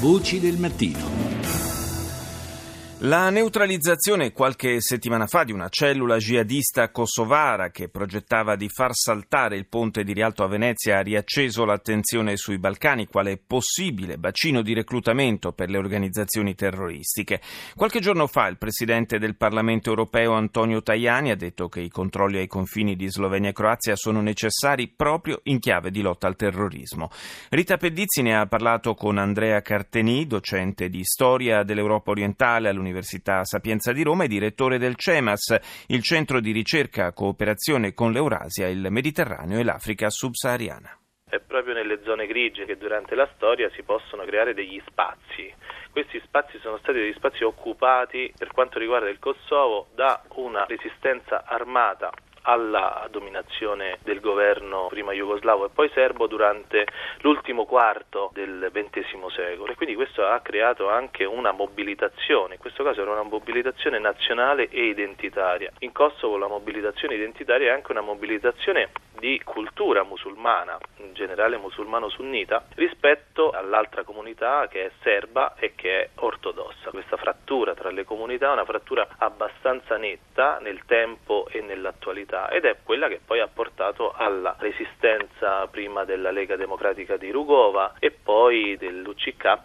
Voci del mattino. La neutralizzazione qualche settimana fa di una cellula jihadista kosovara che progettava di far saltare il ponte di Rialto a Venezia ha riacceso l'attenzione sui Balcani quale possibile bacino di reclutamento per le organizzazioni terroristiche. Qualche giorno fa il presidente del Parlamento europeo Antonio Tajani ha detto che i controlli ai confini di Slovenia e Croazia sono necessari proprio in chiave di lotta al terrorismo. Rita Pedizzi ne ha parlato con Andrea Carteni, docente di storia dell'Europa orientale all'Università all'Università Sapienza di Roma e direttore del CEMAS, il centro di ricerca cooperazione con l'Eurasia, il Mediterraneo e l'Africa subsahariana. È proprio nelle zone grigie che durante la storia si possono creare degli spazi. Questi spazi sono stati degli spazi occupati per quanto riguarda il Kosovo da una resistenza armata alla dominazione del governo prima jugoslavo e poi serbo durante l'ultimo quarto del XX secolo e quindi questo ha creato anche una mobilitazione, in questo caso era una mobilitazione nazionale e identitaria. In Kosovo la mobilitazione identitaria è anche una mobilitazione di cultura musulmana, in generale musulmano-sunnita, rispetto all'altra comunità che è serba e che è ortodossa. Questa frattura tra le comunità è una frattura abbastanza netta nel tempo e nell'attualità ed è quella che poi ha portato alla resistenza prima della Lega Democratica di Rugova e poi dell'UCK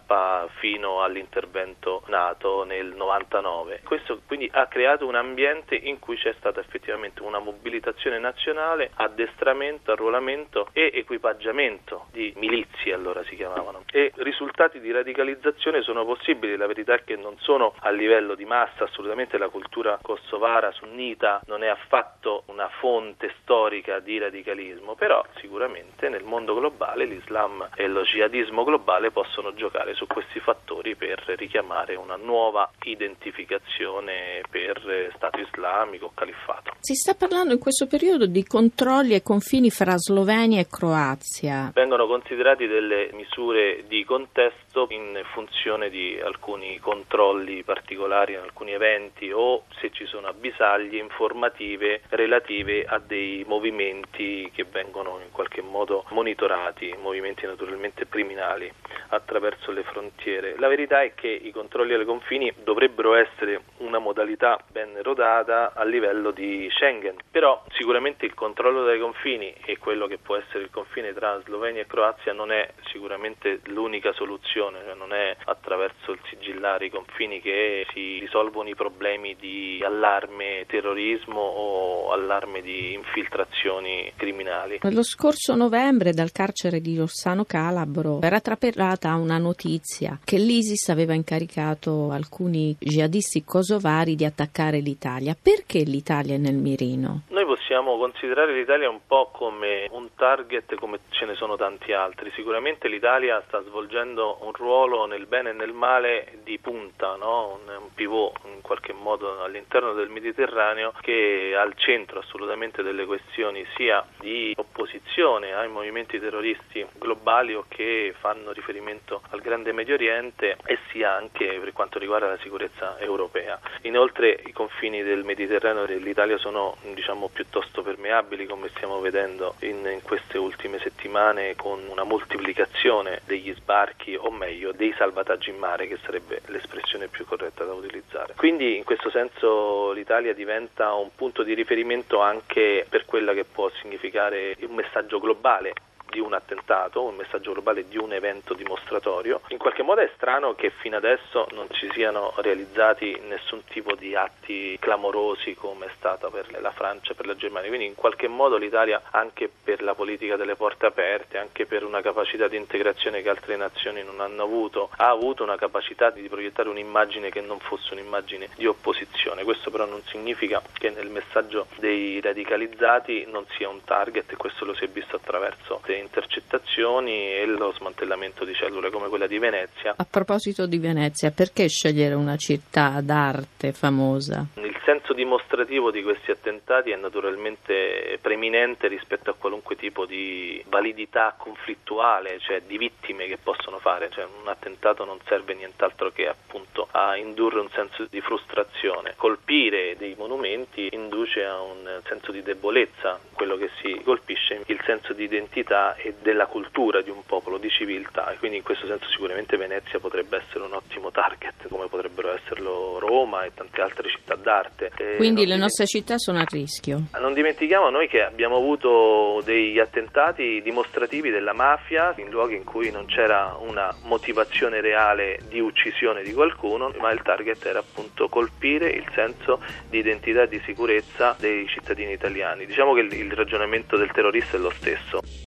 fino all'intervento NATO nel 99. Questo quindi ha creato un ambiente in cui c'è stata effettivamente una mobilitazione nazionale addestrata addestramento, arruolamento e equipaggiamento di milizie, allora si chiamavano. E risultati di radicalizzazione sono possibili, la verità è che non sono a livello di massa, assolutamente la cultura kosovara sunnita non è affatto una fonte storica di radicalismo, però sicuramente nel mondo globale l'Islam e lo jihadismo globale possono giocare su questi fattori per richiamare una nuova identificazione per Stato islamico o califfato. Si sta parlando in questo periodo di controlli e confini fra Slovenia e Croazia. Vengono considerati delle misure di contesto in funzione di alcuni controlli particolari in alcuni eventi o se ci sono avvisaglie informative relative a dei movimenti che vengono in qualche modo monitorati, movimenti naturalmente criminali attraverso le frontiere. La verità è che i controlli ai confini dovrebbero essere una modalità ben rodata a livello di Schengen, però sicuramente il controllo dei confini confini e quello che può essere il confine tra Slovenia e Croazia non è sicuramente l'unica soluzione, cioè non è attraverso il sigillare i confini che si risolvono i problemi di allarme terrorismo o allarme di infiltrazioni criminali. Lo scorso novembre dal carcere di Rossano Calabro era trapelata una notizia che l'ISIS aveva incaricato alcuni jihadisti kosovari di attaccare l'Italia. Perché l'Italia è nel mirino? Possiamo considerare l'Italia un po' come un target come ce ne sono tanti altri. Sicuramente l'Italia sta svolgendo un ruolo nel bene e nel male di punta, no? un, pivot in qualche modo all'interno del Mediterraneo che è al centro assolutamente delle questioni sia di opposizione ai movimenti terroristi globali o che fanno riferimento al grande Medio Oriente e sia anche per quanto riguarda la sicurezza europea. Inoltre i confini del Mediterraneo dell'Italia sono diciamo, piuttosto permeabili come stiamo vedendo in, in queste ultime settimane con una moltiplicazione degli sbarchi o meglio dei salvataggi in mare che sarebbe l'espressione più corretta da utilizzare. Quindi in questo senso l'Italia diventa un punto di riferimento anche per quella che può significare un messaggio globale di un attentato, un messaggio globale di un evento dimostratorio. In qualche modo è strano che fino adesso non ci siano realizzati nessun tipo di atti clamorosi come è stato per la Francia e per la Germania. Quindi in qualche modo l'Italia, anche per la politica delle porte aperte, anche per una capacità di integrazione che altre nazioni non hanno avuto, ha avuto una capacità di proiettare un'immagine che non fosse un'immagine di opposizione. Questo però non significa che nel messaggio dei radicalizzati non sia un target e questo lo si è visto attraverso intercettazioni e lo smantellamento di cellule come quella di Venezia. A proposito di Venezia, perché scegliere una città d'arte famosa? Il senso dimostrativo di questi attentati è naturalmente preminente rispetto a qualunque tipo di validità conflittuale, cioè di vittime che possono fare, cioè, un attentato non serve nient'altro che appunto a indurre un senso di frustrazione. Colpire dei monumenti induce a un senso di debolezza, quello che si colpisce il senso di identità e della cultura di un popolo, di civiltà e quindi in questo senso sicuramente Venezia potrebbe essere un ottimo target, come potrebbero esserlo Roma e tante altre città d'arte. Quindi le nostre città sono a rischio. Non dimentichiamo noi che abbiamo avuto degli attentati dimostrativi della mafia in luoghi in cui non c'era una motivazione reale di uccisione di qualcuno, ma il target era appunto colpire il senso di identità e di sicurezza dei cittadini italiani. Diciamo che il ragionamento del terrorista è lo stesso.